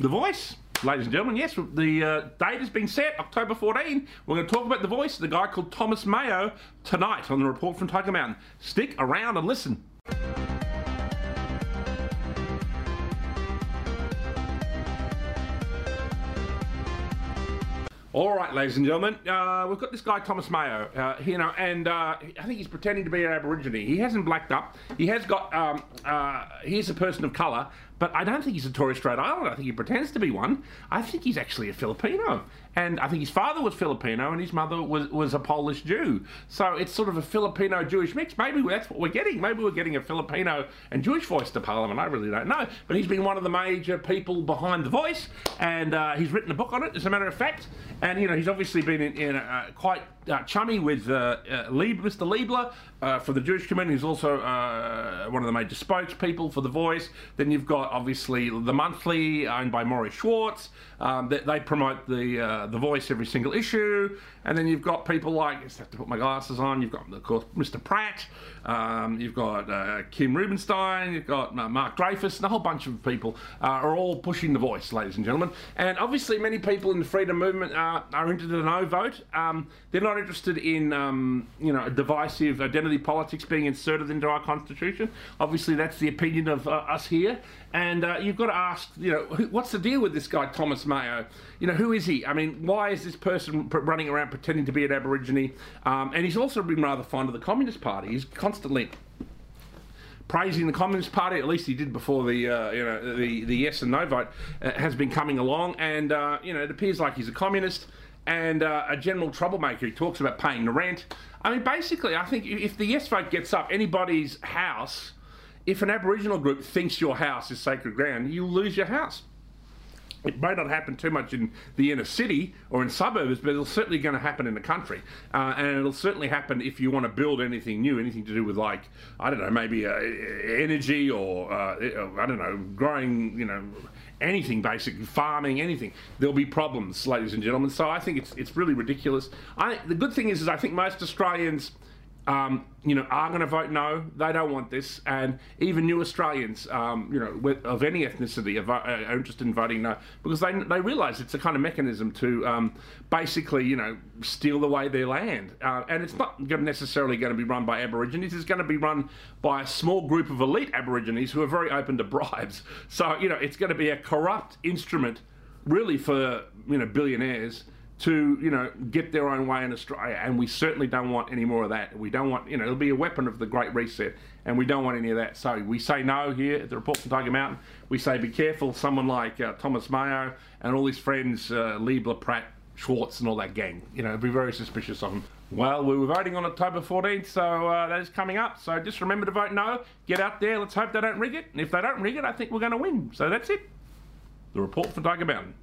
The Voice, ladies and gentlemen. Yes, the uh, date has been set, October 14. We're going to talk about The Voice, the guy called Thomas Mayo, tonight on the report from Tiger Mountain. Stick around and listen. All right, ladies and gentlemen, uh, we've got this guy Thomas Mayo, uh, you know, and uh, I think he's pretending to be an Aborigine. He hasn't blacked up. He has got. Um, uh, he's a person of colour, but I don't think he's a Torres Strait Islander. I think he pretends to be one. I think he's actually a Filipino, and I think his father was Filipino and his mother was was a Polish Jew. So it's sort of a Filipino Jewish mix. Maybe that's what we're getting. Maybe we're getting a Filipino and Jewish voice to Parliament. I really don't know. But he's been one of the major people behind the voice, and uh, he's written a book on it. As a matter of fact and you know he's obviously been in, in uh, quite uh, chummy with uh, uh Lieb, Mr. Leibler uh, for the Jewish community. He's also one of the major spokespeople for The Voice. Then you've got obviously The Monthly, owned by Morry Schwartz. Um, they, they, promote the The Voice every single issue. And then you've got people like, I just have to put my glasses on, you've got, of course, Mr. Pratt, um, you've got Kim Rubenstein, you've got Mark Dreyfus, and a whole bunch of people are all pushing The Voice, ladies and gentlemen. And obviously, many people in the freedom movement are, are into the no vote. Um, they're not interested in, um, you know, divisive identity politics being inserted into our constitution. Obviously, that's the opinion of uh, us here. Uh, you've got to ask, you know, what's the deal with this guy, Thomas Mayo? You know, who is he? I mean, why is this person running around pretending to be an Aborigine? Um, and he's also been rather fond of the Communist Party. He's constantly praising the Communist Party, at least he did before the uh, you know the the yes and no vote uh, has been coming along, and uh, you know it appears like he's a communist and uh, a general troublemaker. He talks about paying the rent. I mean, basically, I think if the yes vote gets up, anybody's house, if an Aboriginal group thinks your house is sacred ground, you lose your house. It may not happen too much in the inner city or in suburbs, but it's certainly going to happen in the country. Uh, and it'll certainly happen if you want to build anything new, anything to do with, like, I don't know, maybe uh, energy or, uh, I don't know, growing, you know, anything basically, farming, anything, there'll be problems, ladies and gentlemen. So I think it's it's really ridiculous. I the good thing is, is I think most Australians um, you know, are going to vote no. They don't want this, and even new Australians, um, you know, with, of any ethnicity, are, are, interested in voting no because they they realise it's a kind of mechanism to um, basically, you know, steal away their land, uh, and it's not necessarily going to be run by Aborigines. It's going to be run by a small group of elite Aborigines who are very open to bribes. So you know, it's going to be a corrupt instrument, really, for you know billionaires to you know get their own way in Australia, and we certainly don't want any more of that. We don't want you know it'll be a weapon of the Great Reset, and we don't want any of that. So we say no here at the report from Tiger Mountain. We say be careful, someone like uh, Thomas Mayo and all his friends, uh, Leibler, Pratt, Schwartz, and all that gang. You know, be very suspicious of them. Well, we were voting on October 14th, so uh, that is coming up. So just remember to vote no. Get out there. Let's hope they don't rig it. And if they don't rig it, I think we're going to win. So that's it. The report from Tiger Mountain.